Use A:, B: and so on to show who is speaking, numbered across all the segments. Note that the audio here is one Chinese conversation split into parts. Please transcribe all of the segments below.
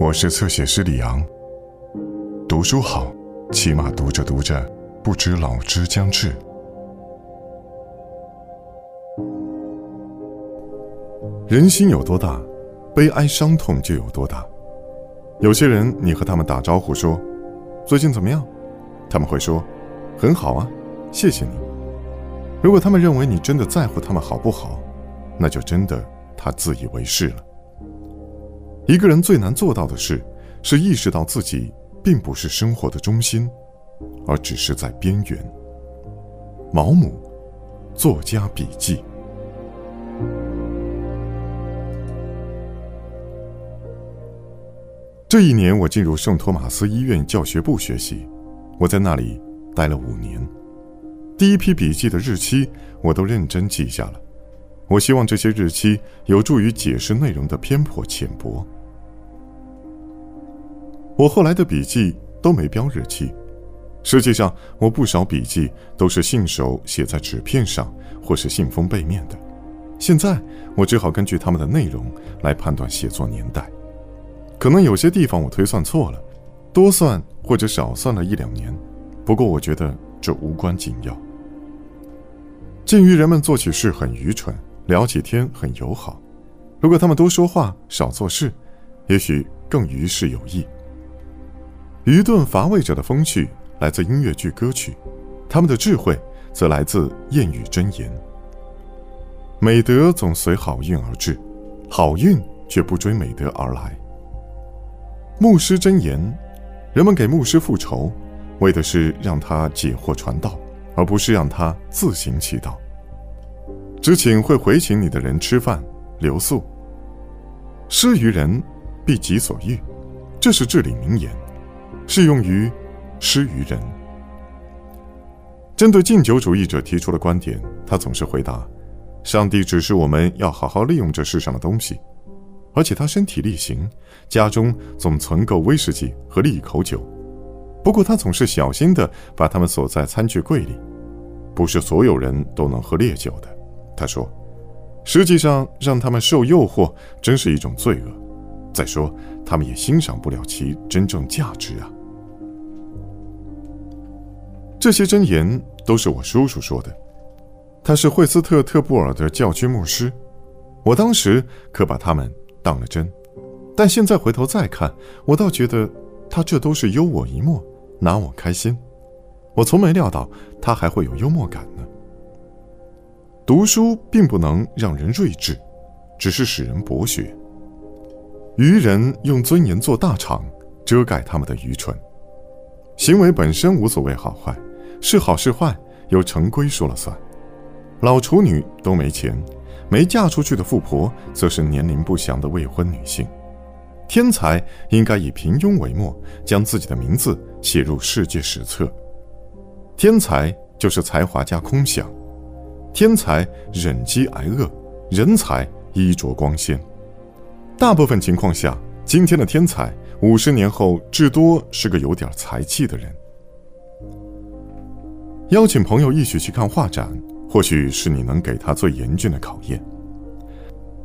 A: 我是侧写师李昂。读书好，起码读着读着，不知老之将至。人心有多大，悲哀伤痛就有多大。有些人，你和他们打招呼说：“最近怎么样？”他们会说：“很好啊，谢谢你。”如果他们认为你真的在乎他们好不好，那就真的他自以为是了。一个人最难做到的事，是意识到自己并不是生活的中心，而只是在边缘。毛姆，作家笔记。这一年，我进入圣托马斯医院教学部学习，我在那里待了五年。第一批笔记的日期，我都认真记下了。我希望这些日期有助于解释内容的偏颇浅薄。我后来的笔记都没标日期，实际上我不少笔记都是信手写在纸片上或是信封背面的。现在我只好根据他们的内容来判断写作年代，可能有些地方我推算错了，多算或者少算了一两年，不过我觉得这无关紧要。鉴于人们做起事很愚蠢，聊起天很友好，如果他们多说话少做事，也许更于事有益。愚钝乏味者的风趣来自音乐剧歌曲，他们的智慧则来自谚语箴言。美德总随好运而至，好运却不追美德而来。牧师箴言：人们给牧师复仇，为的是让他解惑传道，而不是让他自行祈祷。只请会回请你的人吃饭，留宿。施于人，必己所欲，这是至理名言。适用于施于人。针对禁酒主义者提出的观点，他总是回答：“上帝指示我们要好好利用这世上的东西。”而且他身体力行，家中总存够威士忌和利口酒。不过他总是小心地把它们锁在餐具柜里。不是所有人都能喝烈酒的，他说。实际上，让他们受诱惑真是一种罪恶。再说，他们也欣赏不了其真正价值啊。这些箴言都是我叔叔说的，他是惠斯特特布尔的教区牧师。我当时可把他们当了真，但现在回头再看，我倒觉得他这都是幽我一默，拿我开心。我从没料到他还会有幽默感呢。读书并不能让人睿智，只是使人博学。愚人用尊严做大场，遮盖他们的愚蠢。行为本身无所谓好坏。是好是坏，由成规说了算。老处女都没钱，没嫁出去的富婆则是年龄不详的未婚女性。天才应该以平庸为末，将自己的名字写入世界史册。天才就是才华加空想，天才忍饥挨饿，人才衣着光鲜。大部分情况下，今天的天才，五十年后至多是个有点才气的人。邀请朋友一起去看画展，或许是你能给他最严峻的考验。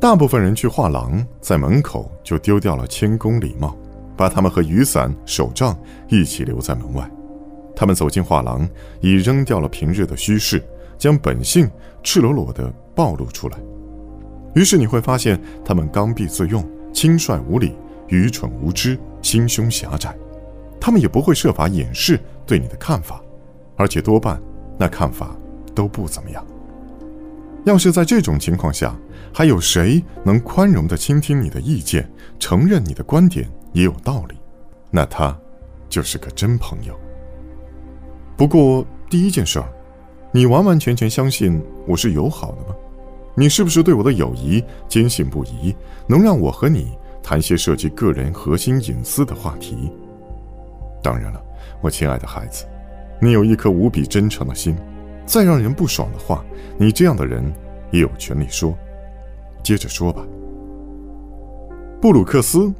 A: 大部分人去画廊，在门口就丢掉了谦恭礼貌，把他们和雨伞、手杖一起留在门外。他们走进画廊，已扔掉了平日的虚饰，将本性赤裸裸地暴露出来。于是你会发现，他们刚愎自用、轻率无礼、愚蠢无知、心胸狭窄。他们也不会设法掩饰对你的看法。而且多半，那看法都不怎么样。要是在这种情况下，还有谁能宽容地倾听你的意见，承认你的观点也有道理，那他就是个真朋友。不过第一件事儿，你完完全全相信我是友好的吗？你是不是对我的友谊坚信不疑，能让我和你谈些涉及个人核心隐私的话题？当然了，我亲爱的孩子。你有一颗无比真诚的心，再让人不爽的话，你这样的人也有权利说。接着说吧。布鲁克斯，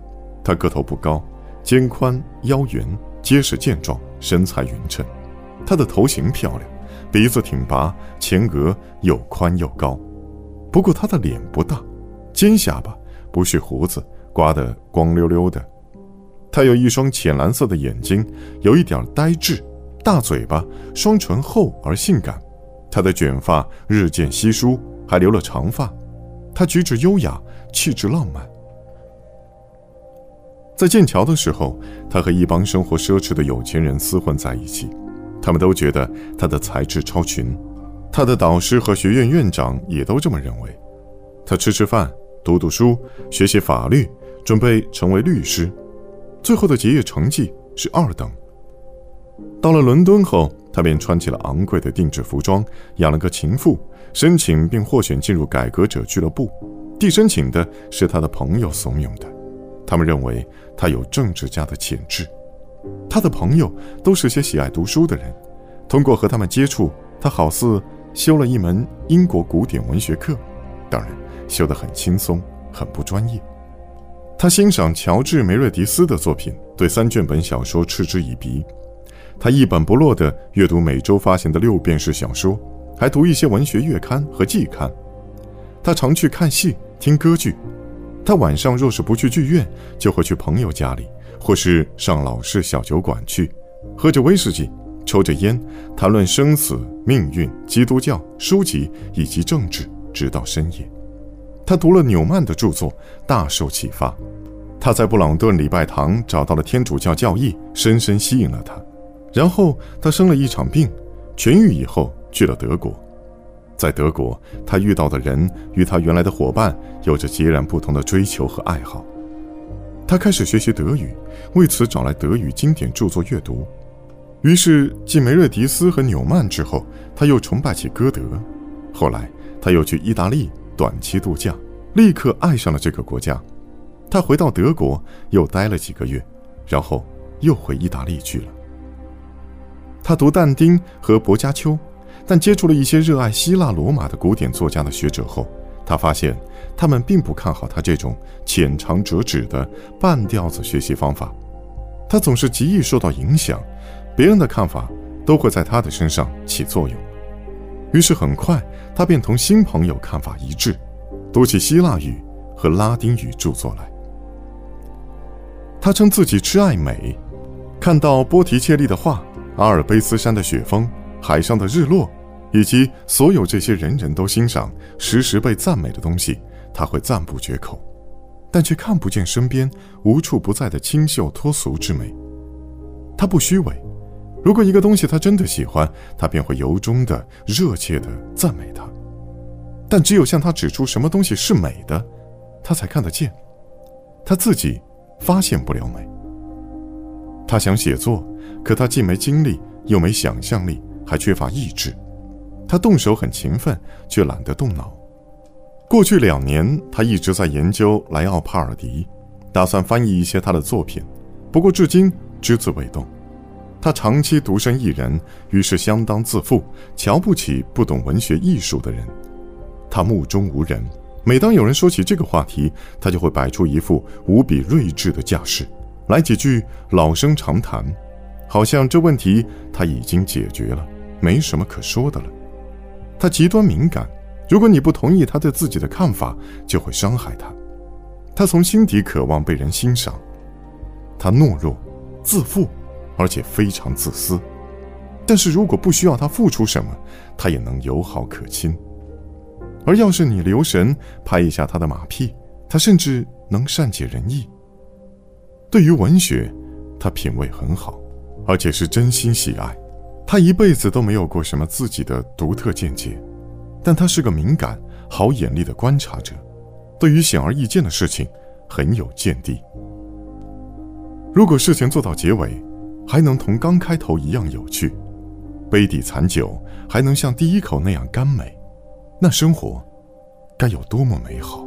A: 他个头不高，肩宽腰圆，结实健壮，身材匀称。他的头型漂亮，鼻子挺拔，前额又宽又高。不过他的脸不大，尖下巴，不蓄胡子，刮得光溜溜的，他有一双浅蓝色的眼睛，有一点呆滞，大嘴巴，双唇厚而性感。他的卷发日渐稀疏，还留了长发。他举止优雅，气质浪漫。在剑桥的时候，他和一帮生活奢侈的有钱人厮混在一起，他们都觉得他的才智超群。他的导师和学院院长也都这么认为。他吃吃饭，读读书，学习法律，准备成为律师。最后的结业成绩是二等。到了伦敦后，他便穿起了昂贵的定制服装，养了个情妇，申请并获选进入改革者俱乐部。递申请的是他的朋友怂恿的，他们认为他有政治家的潜质。他的朋友都是些喜爱读书的人，通过和他们接触，他好似修了一门英国古典文学课，当然修得很轻松，很不专业。他欣赏乔治·梅瑞迪斯的作品，对三卷本小说嗤之以鼻。他一本不落地阅读每周发行的六便士小说，还读一些文学月刊和季刊。他常去看戏、听歌剧。他晚上若是不去剧院，就会去朋友家里，或是上老式小酒馆去，喝着威士忌，抽着烟，谈论生死、命运、基督教、书籍以及政治，直到深夜。他读了纽曼的著作，大受启发。他在布朗顿礼拜堂找到了天主教教义，深深吸引了他。然后他生了一场病，痊愈以后去了德国。在德国，他遇到的人与他原来的伙伴有着截然不同的追求和爱好。他开始学习德语，为此找来德语经典著作阅读。于是，继梅瑞迪斯和纽曼之后，他又崇拜起歌德。后来，他又去意大利。短期度假，立刻爱上了这个国家。他回到德国，又待了几个月，然后又回意大利去了。他读但丁和薄伽丘，但接触了一些热爱希腊罗马的古典作家的学者后，他发现他们并不看好他这种浅尝辄止的半吊子学习方法。他总是极易受到影响，别人的看法都会在他的身上起作用。于是很快，他便同新朋友看法一致，读起希腊语和拉丁语著作来。他称自己痴爱美，看到波提切利的画、阿尔卑斯山的雪峰、海上的日落，以及所有这些人人都欣赏、时时被赞美的东西，他会赞不绝口，但却看不见身边无处不在的清秀脱俗之美。他不虚伪。如果一个东西他真的喜欢，他便会由衷的、热切的赞美它。但只有向他指出什么东西是美的，他才看得见。他自己发现不了美。他想写作，可他既没精力，又没想象力，还缺乏意志。他动手很勤奋，却懒得动脑。过去两年，他一直在研究莱奥帕尔迪，打算翻译一些他的作品，不过至今只字未动。他长期独身一人，于是相当自负，瞧不起不懂文学艺术的人。他目中无人，每当有人说起这个话题，他就会摆出一副无比睿智的架势，来几句老生常谈，好像这问题他已经解决了，没什么可说的了。他极端敏感，如果你不同意他对自己的看法，就会伤害他。他从心底渴望被人欣赏。他懦弱，自负。而且非常自私，但是如果不需要他付出什么，他也能友好可亲。而要是你留神拍一下他的马屁，他甚至能善解人意。对于文学，他品味很好，而且是真心喜爱。他一辈子都没有过什么自己的独特见解，但他是个敏感、好眼力的观察者，对于显而易见的事情很有见地。如果事情做到结尾，还能同刚开头一样有趣，杯底残酒还能像第一口那样甘美，那生活该有多么美好！